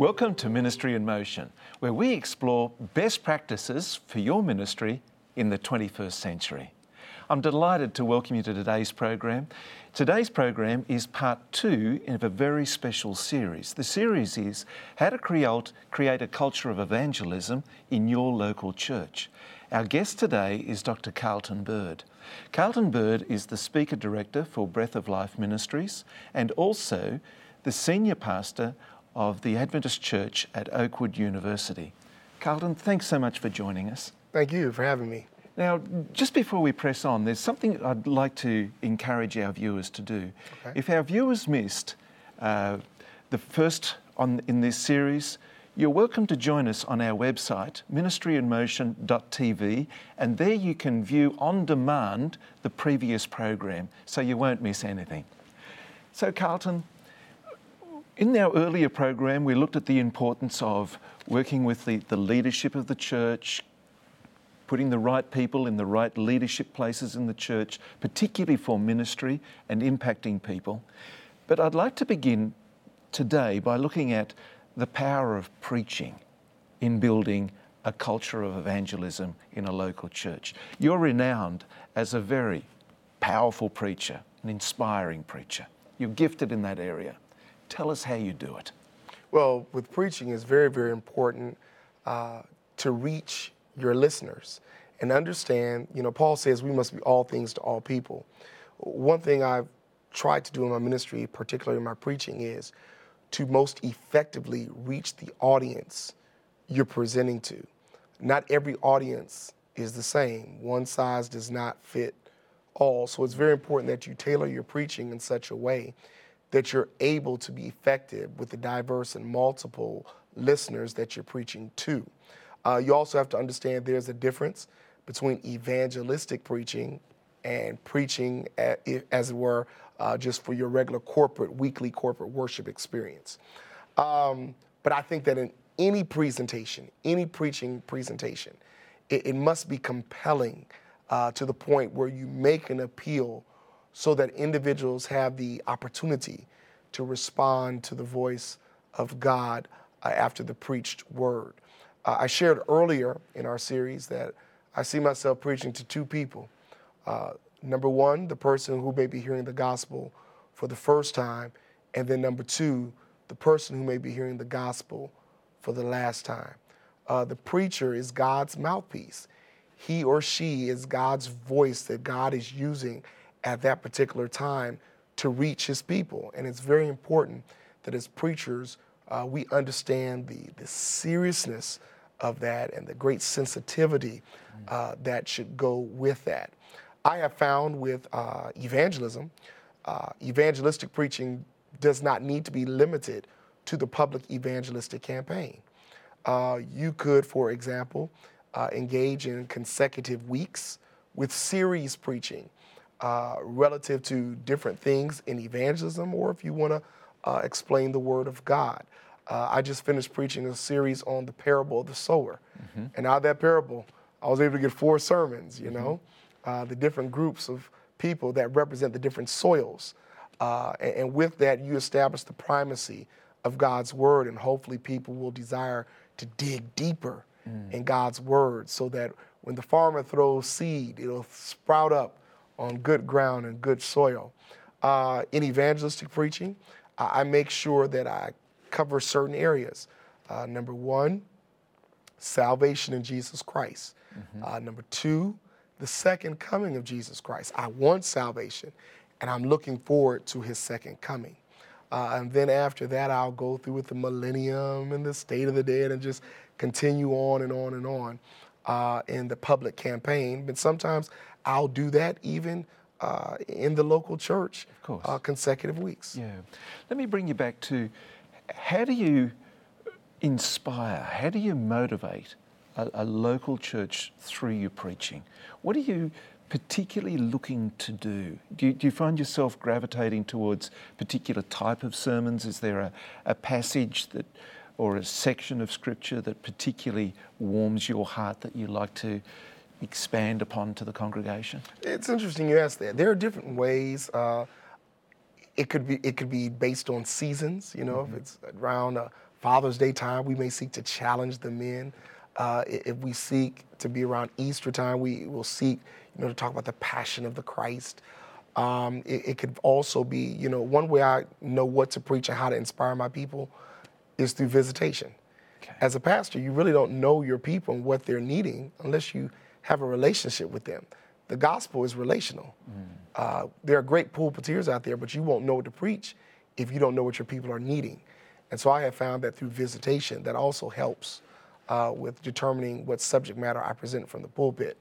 Welcome to Ministry in Motion, where we explore best practices for your ministry in the 21st century. I'm delighted to welcome you to today's program. Today's program is part two of a very special series. The series is How to Create, create a Culture of Evangelism in Your Local Church. Our guest today is Dr. Carlton Byrd. Carlton Byrd is the Speaker Director for Breath of Life Ministries and also the Senior Pastor of the Adventist Church at Oakwood University. Carlton, thanks so much for joining us. Thank you for having me. Now, just before we press on, there's something I'd like to encourage our viewers to do. Okay. If our viewers missed uh, the first on in this series, you're welcome to join us on our website, ministryinmotion.tv, and there you can view on demand the previous program, so you won't miss anything. So, Carlton, in our earlier program, we looked at the importance of working with the, the leadership of the church, putting the right people in the right leadership places in the church, particularly for ministry and impacting people. But I'd like to begin today by looking at the power of preaching in building a culture of evangelism in a local church. You're renowned as a very powerful preacher, an inspiring preacher. You're gifted in that area. Tell us how you do it. Well, with preaching, it's very, very important uh, to reach your listeners and understand. You know, Paul says we must be all things to all people. One thing I've tried to do in my ministry, particularly in my preaching, is to most effectively reach the audience you're presenting to. Not every audience is the same. One size does not fit all. So it's very important that you tailor your preaching in such a way that you're able to be effective with the diverse and multiple listeners that you're preaching to. Uh, you also have to understand there's a difference between evangelistic preaching and preaching, at, as it were, uh, just for your regular corporate, weekly corporate worship experience. Um, but I think that in any presentation, any preaching presentation, it, it must be compelling uh, to the point where you make an appeal so that individuals have the opportunity to respond to the voice of God uh, after the preached word. Uh, I shared earlier in our series that I see myself preaching to two people. Uh, number one, the person who may be hearing the gospel for the first time, and then number two, the person who may be hearing the gospel for the last time. Uh, the preacher is God's mouthpiece. He or she is God's voice that God is using at that particular time to reach his people. And it's very important that as preachers, uh, we understand the, the seriousness of that and the great sensitivity uh, that should go with that. I have found with uh, evangelism, uh, evangelistic preaching does not need to be limited to the public evangelistic campaign. Uh, you could, for example, uh, engage in consecutive weeks with series preaching uh, relative to different things in evangelism or if you want to uh, explain the Word of God. Uh, I just finished preaching a series on the parable of the sower. Mm-hmm. And out of that parable, I was able to get four sermons, you mm-hmm. know, uh, the different groups of people that represent the different soils. Uh, and, and with that, you establish the primacy of God's Word, and hopefully people will desire to dig deeper mm. in God's Word so that when the farmer throws seed, it'll sprout up on good ground and good soil. Uh, in evangelistic preaching, I, I, make sure that I cover certain areas. Uh, number one, salvation in Jesus Christ. Mm-hmm. Uh, number two, the second coming of Jesus Christ. I want salvation, and I'm looking forward to his second coming. Uh, and then after that, I'll go through with the millennium and the state of the dead and just continue on and on and on uh, in the public campaign. But sometimes I'll do that even uh, in the local church uh, consecutive weeks. Yeah. Let me bring you back to how do you inspire, how do you motivate a, a local church through your preaching? What are you particularly looking to do? Do you, do you, find yourself gravitating towards particular type of sermons? Is there a, a passage that or a section of scripture that particularly warms your heart that you like to expand upon to the congregation? It's interesting you ask that. There are different ways. Uh, it could be it could be based on seasons. You know, mm-hmm. if it's around a Father's Day time, we may seek to challenge the men. Uh, if we seek to be around Easter time, we will seek, you know, to talk about the passion of the Christ. Um, it, it, could also be, you know, one way I know what to preach and how to inspire my people is through visitation. Okay. As a pastor, you really don't know your people and what they're needing unless you have a relationship with them. The gospel is relational. Mm. Uh, there are great pulpiteers out there, but you won't know what to preach if you don't know what your people are needing. And so I have found that through visitation, that also helps uh, with determining what subject matter I present from the pulpit.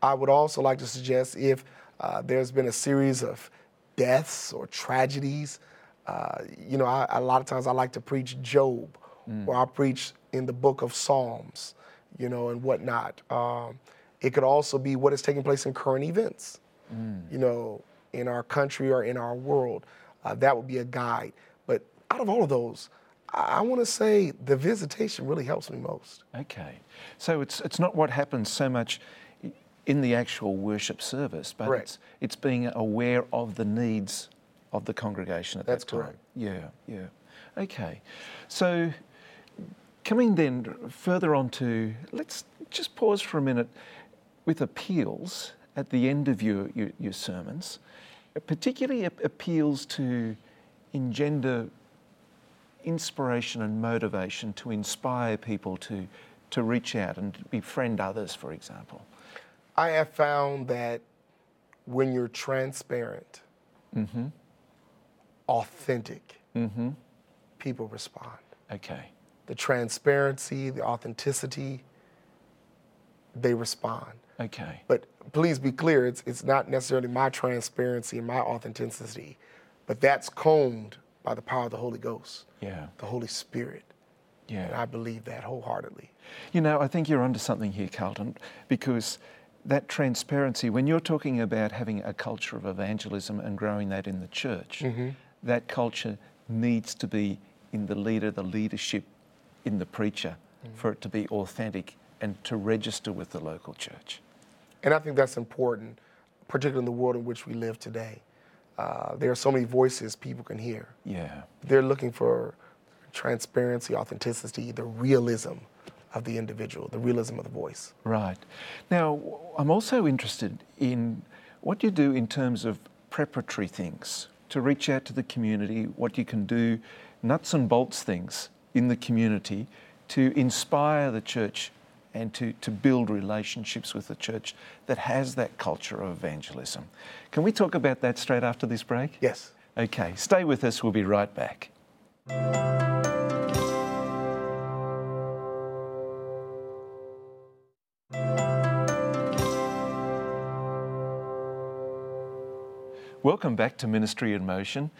I would also like to suggest if uh, there's been a series of deaths or tragedies, uh, you know, I, a lot of times I like to preach Job, mm. or I preach in the book of Psalms, you know, and whatnot. Um, it could also be what is taking place in current events, mm. you know, in our country or in our world. Uh, that would be a guide. But out of all of those, I want to say the visitation really helps me most. Okay. So it's, it's not what happens so much in the actual worship service, but it's, it's being aware of the needs of the congregation at That's that time. correct. Yeah, yeah. Okay. So coming then further on to, let's just pause for a minute with appeals at the end of your, your, your sermons, particularly appeals to engender inspiration and motivation to inspire people to, to reach out and befriend others, for example? I have found that when you're transparent, mm-hmm. Authentic, mm-hmm. people respond. Okay. The transparency, the authenticity, they respond. Okay. But please be clear, it's, it's not necessarily my transparency and my authenticity, but that's combed by the power of the Holy Ghost, yeah. the Holy Spirit. Yeah. And I believe that wholeheartedly. You know, I think you're onto something here, Carlton, because that transparency, when you're talking about having a culture of evangelism and growing that in the church, mm-hmm. That culture needs to be in the leader, the leadership, in the preacher, mm-hmm. for it to be authentic and to register with the local church. And I think that's important, particularly in the world in which we live today. Uh, there are so many voices people can hear. Yeah. They're looking for transparency, authenticity, the realism of the individual, the realism of the voice. Right. Now, I'm also interested in what you do in terms of preparatory things to reach out to the community, what you can do, nuts and bolts things in the community to inspire the church and to, to build relationships with the church that has that culture of evangelism. Can we talk about that straight after this break? Yes. Okay, stay with us, we'll be right back. Welcome back to Ministry in Motion.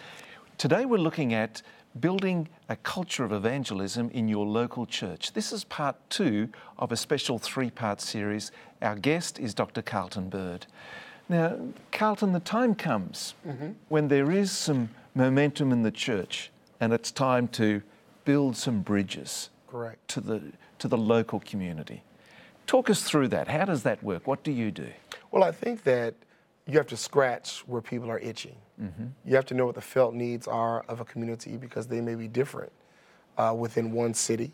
Today we're looking at building a culture of evangelism in your local church. This is part two of a special three part series. Our guest is Dr. Carlton Byrd. Now, Carlton, the time comes mm-hmm. when there is some momentum in the church and it's time to build some bridges Correct. To, the, to the local community. Talk us through that. How does that work? What do you do? Well, I think that you have to scratch where people are itching. Mm-hmm. You have to know what the felt needs are of a community because they may be different uh, within one city.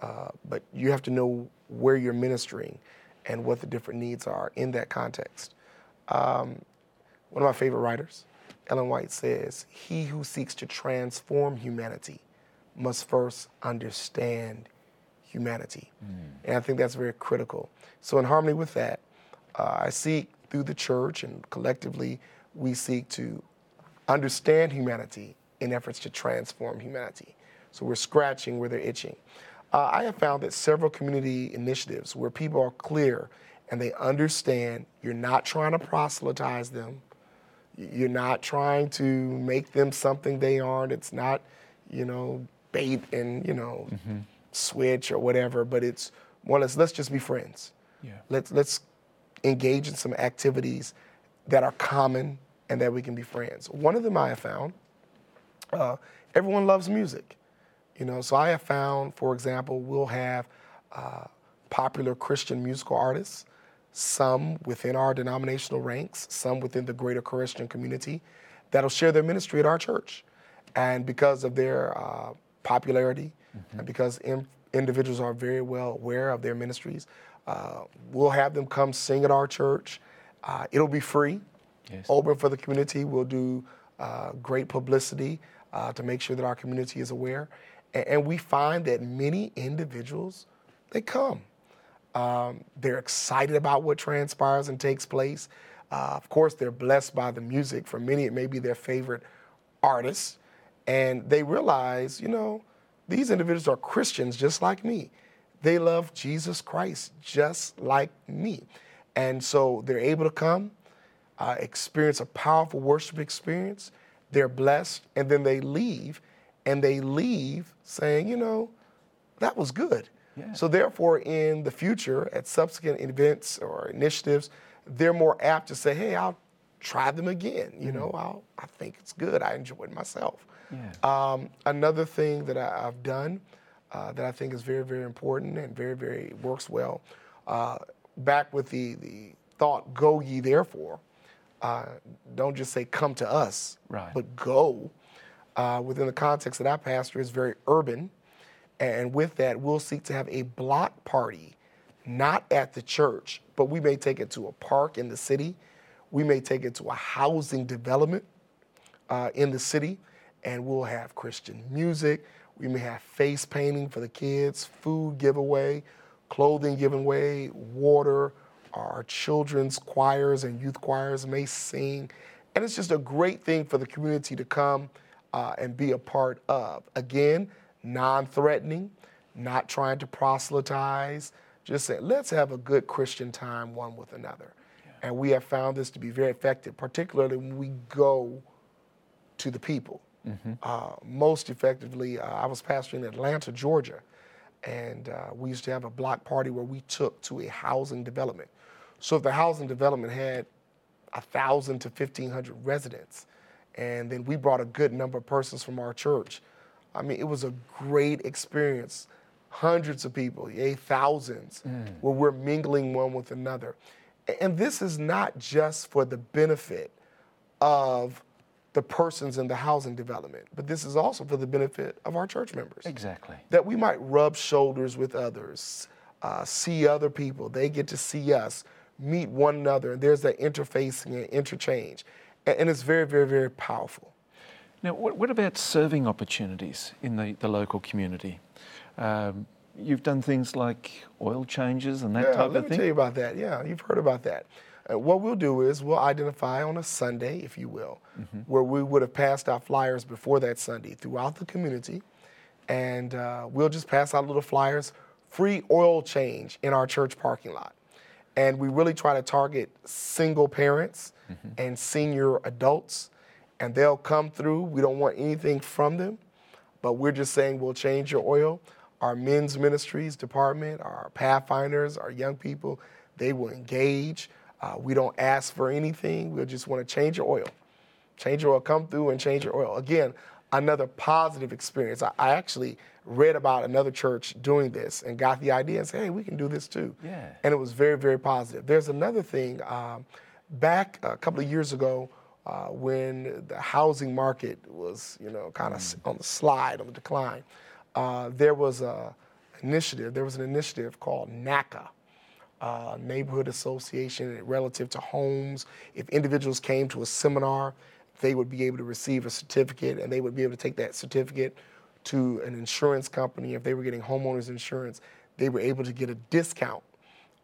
Uh, but you have to know where you're ministering and what the different needs are in that context. Um, one of my favorite writers, Ellen White, says, He who seeks to transform humanity must first understand humanity. Mm. And I think that's very critical. So, in harmony with that, uh, I seek through the church and collectively, we seek to understand humanity in efforts to transform humanity. So we're scratching where they're itching. Uh, I have found that several community initiatives where people are clear and they understand you're not trying to proselytize them, you're not trying to make them something they aren't. It's not, you know, bait and you know, mm-hmm. switch or whatever. But it's more or less let's just be friends. Yeah. Let's let's engage in some activities that are common and that we can be friends. One of them I have found, uh, everyone loves music. You know, so I have found, for example, we'll have uh, popular Christian musical artists, some within our denominational ranks, some within the greater Christian community, that'll share their ministry at our church. And because of their uh, popularity, Mm-hmm. And because in, individuals are very well aware of their ministries, uh, we'll have them come sing at our church. Uh, it'll be free, yes. open for the community. We'll do uh, great publicity uh, to make sure that our community is aware. And, and we find that many individuals, they come. Um, they're excited about what transpires and takes place. Uh, of course, they're blessed by the music. For many, it may be their favorite artist. And they realize, you know, these individuals are Christians just like me. They love Jesus Christ just like me. And so they're able to come, uh, experience a powerful worship experience. They're blessed, and then they leave, and they leave saying, you know, that was good. Yeah. So therefore, in the future, at subsequent events or initiatives, they're more apt to say, hey, I'll try them again. You mm-hmm. know, I'll, I think it's good. I enjoyed myself. Yeah. Um, another thing that I, have done uh, that I think is very, very important and very, very works well, uh, back with the, the thought, go ye therefore, uh, don't just say come to us, right. but go. Uh, within the context that I pastor is very urban. And with that, we'll seek to have a block party, not at the church, but we may take it to a park in the city. We may take it to a housing development uh, in the city, and we'll have Christian music. We may have face painting for the kids, food giveaway, clothing giveaway, water. Our children's choirs and youth choirs may sing. And it's just a great thing for the community to come uh, and be a part of. Again, non threatening, not trying to proselytize, just saying, let's have a good Christian time one with another. Yeah. And we have found this to be very effective, particularly when we go to the people. Mm-hmm. Uh, most effectively, uh, I was pastoring in Atlanta, Georgia, and uh, we used to have a block party where we took to a housing development. So if the housing development had a thousand to fifteen hundred residents, and then we brought a good number of persons from our church. I mean, it was a great experience. Hundreds of people, yay, thousands, mm. where we're mingling one with another. And this is not just for the benefit of the persons in the housing development, but this is also for the benefit of our church members. Exactly. That we might rub shoulders with others, uh, see other people, they get to see us, meet one another, and there's that interfacing and interchange and it's very, very, very powerful. Now, what, what about serving opportunities in the, the local community? Um, you've done things like oil changes and that yeah, type of thing. Let me tell you about that. Yeah, you've heard about that. Uh, what we'll do is we'll identify on a Sunday, if you will, mm-hmm. where we would have passed out flyers before that Sunday throughout the community, and uh, we'll just pass out little flyers, free oil change in our church parking lot. And we really try to target single parents mm-hmm. and senior adults, and they'll come through. We don't want anything from them, but we're just saying we'll change your oil. Our men's ministries department, our pathfinders, our young people, they will engage. Uh, we don't ask for anything. We just want to change your oil. Change your oil, come through and change your oil. Again, another positive experience. I, I, actually read about another church doing this and got the idea and said, hey, we can do this too. Yeah. And it was very, very positive. There's another thing. Um, back a couple of years ago, uh, when the housing market was, you know, kind of mm. on the slide, on the decline, uh, there was a initiative. There was an initiative called NACA, uh, Neighborhood Association, relative to homes. If individuals came to a seminar, they would be able to receive a certificate, and they would be able to take that certificate to an insurance company. If they were getting homeowners insurance, they were able to get a discount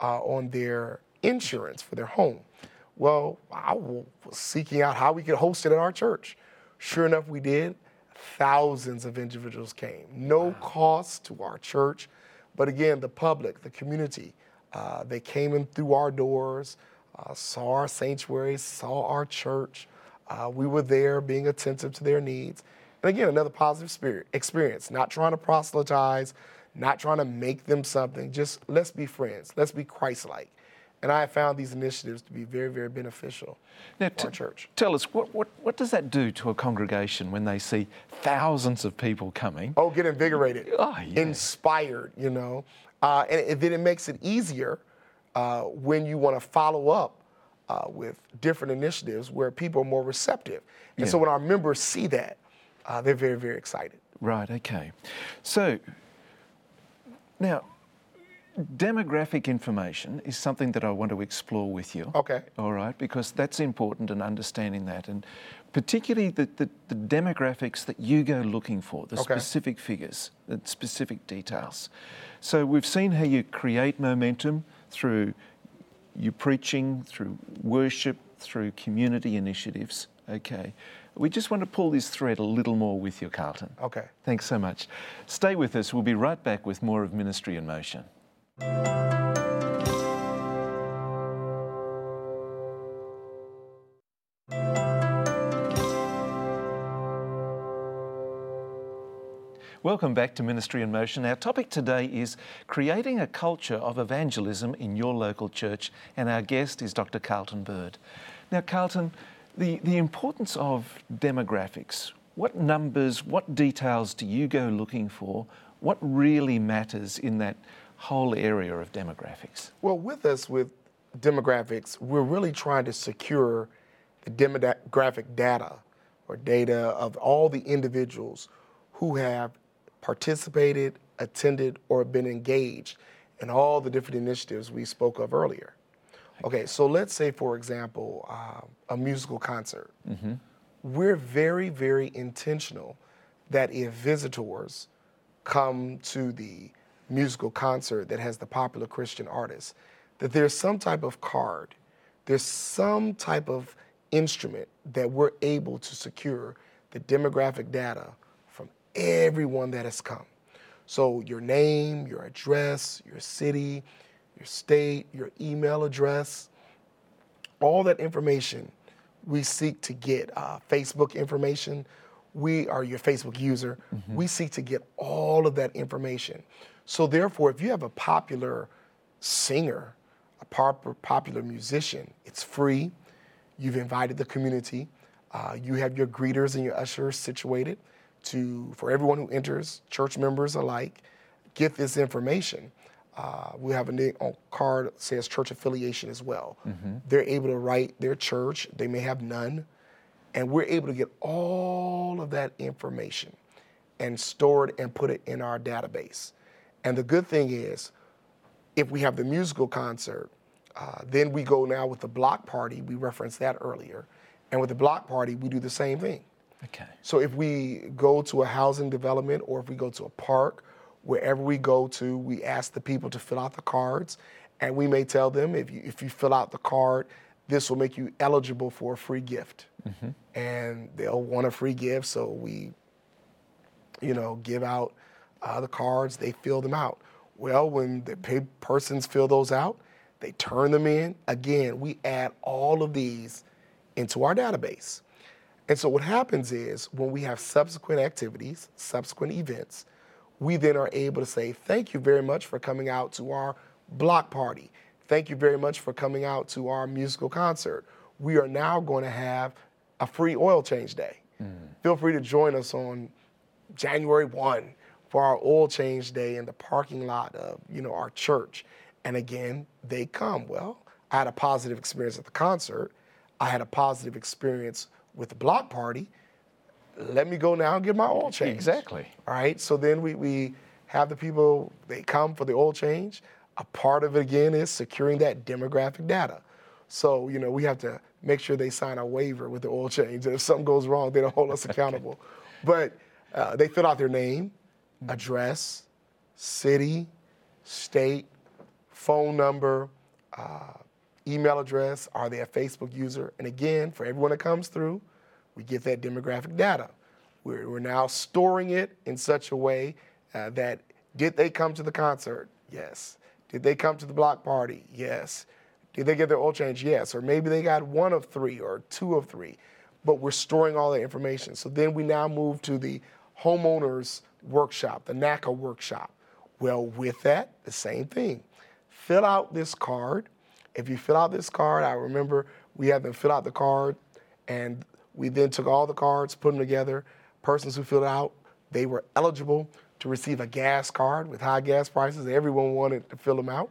uh, on their insurance for their home. Well, I was seeking out how we could host it at our church. Sure enough, we did. Thousands of individuals came. No wow. cost to our church, but again, the public, the community, uh, they came in through our doors, uh, saw our sanctuary, saw our church. Uh, we were there being attentive to their needs. And again, another positive spirit, experience, not trying to proselytize, not trying to make them something, just let's be friends, let's be Christ like. And I have found these initiatives to be very, very beneficial now, for our church. Tell us, what, what, what does that do to a congregation when they see thousands of people coming? Oh, get invigorated, oh, yeah. inspired, you know. Uh, and, then it makes it easier uh, when you want to follow up uh, with different initiatives where people are more receptive. And yeah. so when our members see that, uh, they're very, very excited. Right, okay. So now, demographic information is something that I want to explore with you. Okay. All right, because that's important in understanding that. And particularly the, the, the demographics that you go looking for, the Okay. specific figures, the specific details. So we've seen how you create momentum through your preaching, through worship, through community initiatives. Okay. We just want to pull this thread a little more with you, Carlton. Okay. Thanks so much. Stay with us. We'll be right back with more of Ministry in Motion. Welcome back to Ministry in Motion. Our topic today is creating a culture of evangelism in your local church, and our guest is Dr. Carlton Byrd. Now, Carlton, the, the importance of demographics, what numbers, what details do you go looking for? What really matters in that whole area of demographics? Well, with us with demographics, we're really trying to secure the demographic data or data of all the individuals who have participated, attended, or been engaged in all the different initiatives we spoke of earlier. Okay, so let's say, for example, uh, a musical concert. We're very, very intentional that if visitors come to the musical concert that has the popular Christian artist, that there's some type of card, there's some type of instrument that we're able to secure the demographic data from everyone that has come. So your name, your address, your city, your state, your email address, all that information we seek to get uh, Facebook information. We are your Facebook user. We seek to get all of that information. So therefore, if you have a popular singer, a pop- popular musician, it's free. You've invited the community. Uh, you have your greeters and your ushers situated to for everyone who enters, church members alike, get this information. Uh, we have a card that says church affiliation as well. They're able to write their church. They may have none, and we're able to get all of that information and store it and put it in our database. And the good thing is, if we have the musical concert, uh, then we go now with the block party. We referenced that earlier. And with the block party, we do the same thing. Okay. So if we go to a housing development or if we go to a park, wherever we go to, we ask the people to fill out the cards. And we may tell them if you, if you fill out the card, this will make you eligible for a free gift. And they'll want a free gift, so we you know, give out uh, the cards, they fill them out. Well, when the pa- persons fill those out, they turn them in. Again, we add all of these into our database. And so what happens is when we have subsequent activities, subsequent events, we then are able to say, thank you very much for coming out to our block party. Thank you very much for coming out to our musical concert. We are now going to have a free oil change day. Feel free to join us on January 1 for our oil change day in the parking lot of, you know, our church. And again, they come. Well, I had a positive experience at the concert. I had a positive experience with the block party. Let me go now and get my oil change. Exactly. All right. So then we, we have the people, they come for the oil change. A part of it again is securing that demographic data. So, you know, we have to make sure they sign a waiver with the oil change. And if something goes wrong, they don't hold us accountable. But uh, they fill out their name, address, city, state, phone number, uh, email address, are they a Facebook user? And again, for everyone that comes through, we get that demographic data. We're, we're now storing it in such a way uh, that did they come to the concert? Yes. Did they come to the block party? Yes. Did they get their oil change? Yes. Or maybe they got one of three or two of three. But we're storing all that information. So then we now move to the homeowners workshop, the NACA workshop. Well, with that, the same thing. Fill out this card. If you fill out this card, I remember we had them fill out the card, and we then took all the cards, put them together. Persons who filled out, they were eligible to receive a gas card with high gas prices. Everyone wanted to fill them out.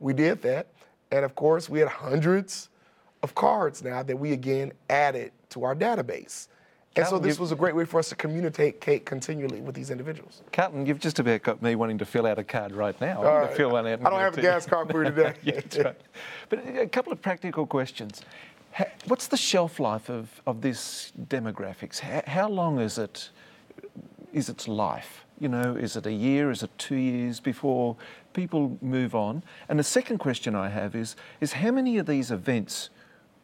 We did that. And of course, we had hundreds of cards now that we again added to our database. And so this was a great way for us to communicate Kate, continually with these individuals. Captain, you've just about got me wanting to fill out a card right now. I'm right. fill one out. I don't have a gas card for you today. yeah, right. But a couple of practical questions. What's the shelf life of, of this demographics? How, how long is it? Is its life? You know, is it a year? Is it two years before people move on? And the second question I have is: is how many of these events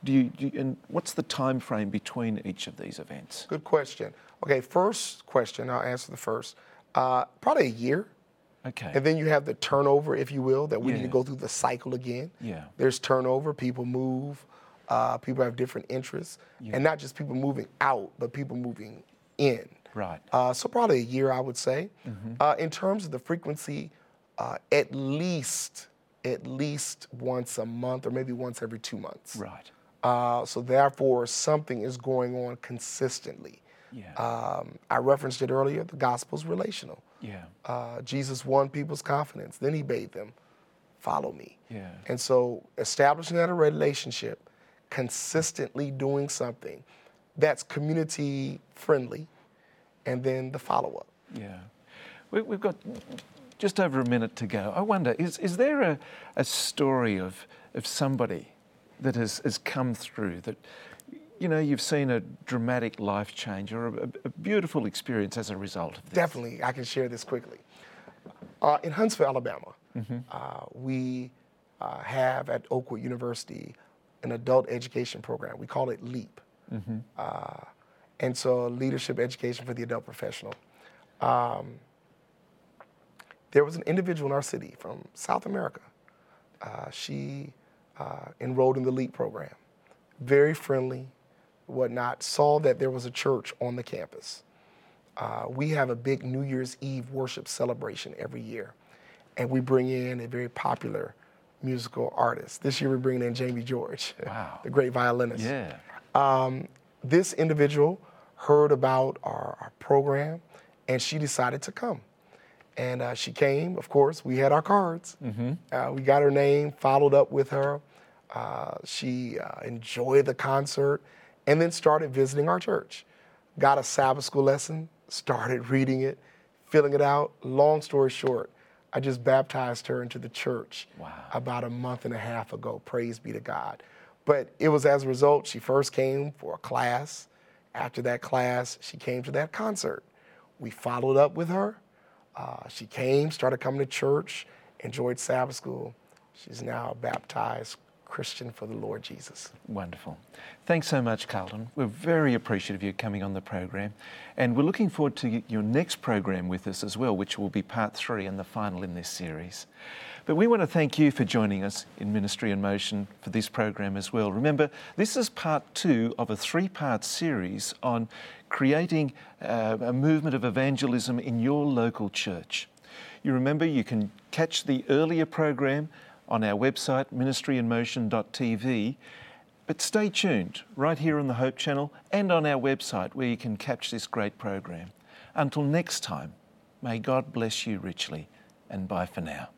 do you, do you and what's the time frame between each of these events? Good question. Okay, first question, I'll answer the first. Uh, probably a year. Okay. And then you have the turnover, if you will, that we need to go through the cycle again. Yeah. There's turnover, people move, uh, people have different interests, and not just people moving out, but people moving in. Right. Uh, so probably a year, I would say. Mm-hmm. Uh, in terms of the frequency, uh, at least at least once a month, or maybe once every two months. Right. Uh, so therefore, something is going on consistently. Yeah. Um, I referenced it earlier. The gospel's relational. yeah. Uh, Jesus won people's confidence. Then he bade them, "Follow me." Yeah. And so, establishing that a relationship, consistently doing something that's community friendly, and then the follow up. Yeah. We, we've got just over a minute to go. I wonder, is, is there a, a story of, of somebody that has, has come through that, you know, you've seen a dramatic life change or a, a beautiful experience as a result of this? Definitely, I can share this quickly. Uh, in Huntsville, Alabama, uh, we uh, have at Oakwood University an adult education program. We call it LEAP. Uh, and so, leadership education for the adult professional. Um, there was an individual in our city from South America. Uh, she uh, enrolled in the LEAP program, very friendly, whatnot, saw that there was a church on the campus. Uh, we have a big New Year's Eve worship celebration every year, and we bring in a very popular musical artist. This year, we're bringing in Jaime Jorge, Wow. the great violinist. Yeah. Um, this individual heard about our, our program, and she decided to come. And uh, she came, of course, we had our cards. Uh, we got her name, followed up with her. Uh, she uh, enjoyed the concert and then started visiting our church. Got a Sabbath school lesson, started reading it, filling it out. Long story short, I just baptized her into the church Wow. about a month and a half ago. Praise be to God. But it was as a result, she first came for a class. After that class, she came to that concert. We followed up with her. Uh, she came, started coming to church, enjoyed Sabbath school. She's now a baptized Christian for the Lord Jesus. Wonderful. Thanks so much, Carlton. We're very appreciative of you coming on the program. And we're looking forward to your next program with us as well, which will be part three and the final in this series. But we want to thank you for joining us in Ministry in Motion for this program as well. Remember, this is part two of a three part series on creating uh, a movement of evangelism in your local church. You remember you can catch the earlier program on our website, ministryinmotion.tv. But stay tuned right here on the Hope Channel and on our website where you can catch this great program. Until next time, may God bless you richly and bye for now.